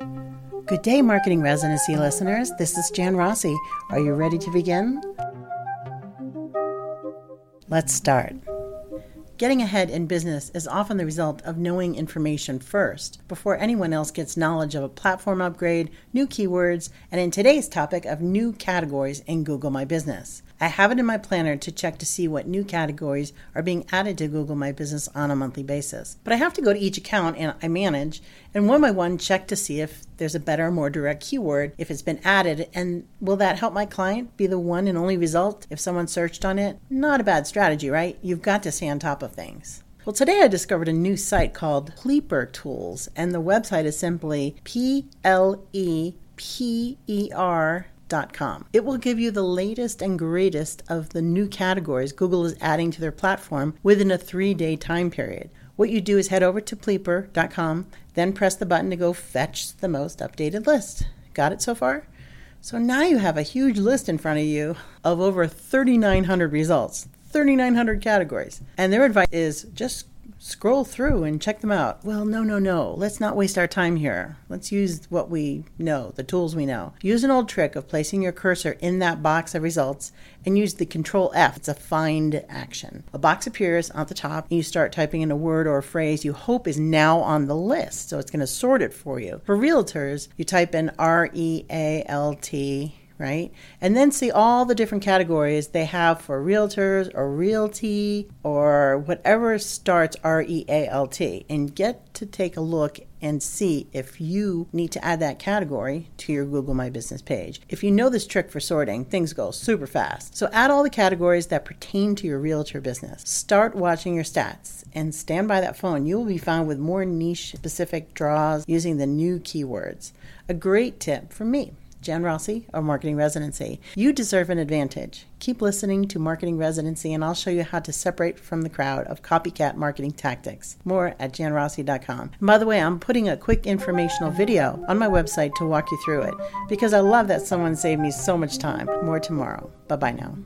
Good day, Marketing Residency listeners. This is Jan Rossi. Are you ready to begin? Let's start. Getting ahead in business is often the result of knowing information first before anyone else gets knowledge of a platform upgrade, new keywords, and in today's topic of new categories in Google My Business. I have it in my planner to check to see what new categories are being added to Google My Business on a monthly basis. But I have to go to each account and I manage and one by one check to see if there's a better, more direct keyword, if it's been added, and will that help my client be the one and only result if someone searched on it? Not a bad strategy, right? You've got to stay on top of things. Well, today I discovered a new site called Pleper Tools, and the website is simply P L E P E R it will give you the latest and greatest of the new categories Google is adding to their platform within a three day time period. What you do is head over to Pleper.com, then press the button to go fetch the most updated list. Got it so far? So now you have a huge list in front of you of over 3,900 results, 3,900 categories. And their advice is just scroll through and check them out. Well, no, no, no. Let's not waste our time here. Let's use what we know, the tools we know. Use an old trick of placing your cursor in that box of results and use the control F. It's a find action. A box appears at the top and you start typing in a word or a phrase you hope is now on the list. So it's going to sort it for you. For realtors, you type in R E A L T right? And then see all the different categories they have for realtors or realty or whatever starts R E A L T and get to take a look and see if you need to add that category to your Google My Business page. If you know this trick for sorting, things go super fast. So add all the categories that pertain to your realtor business. Start watching your stats and stand by that phone. You will be found with more niche specific draws using the new keywords. A great tip from me. Jan Rossi of Marketing Residency. You deserve an advantage. Keep listening to Marketing Residency, and I'll show you how to separate from the crowd of copycat marketing tactics. More at janrossi.com. And by the way, I'm putting a quick informational video on my website to walk you through it because I love that someone saved me so much time. More tomorrow. Bye bye now.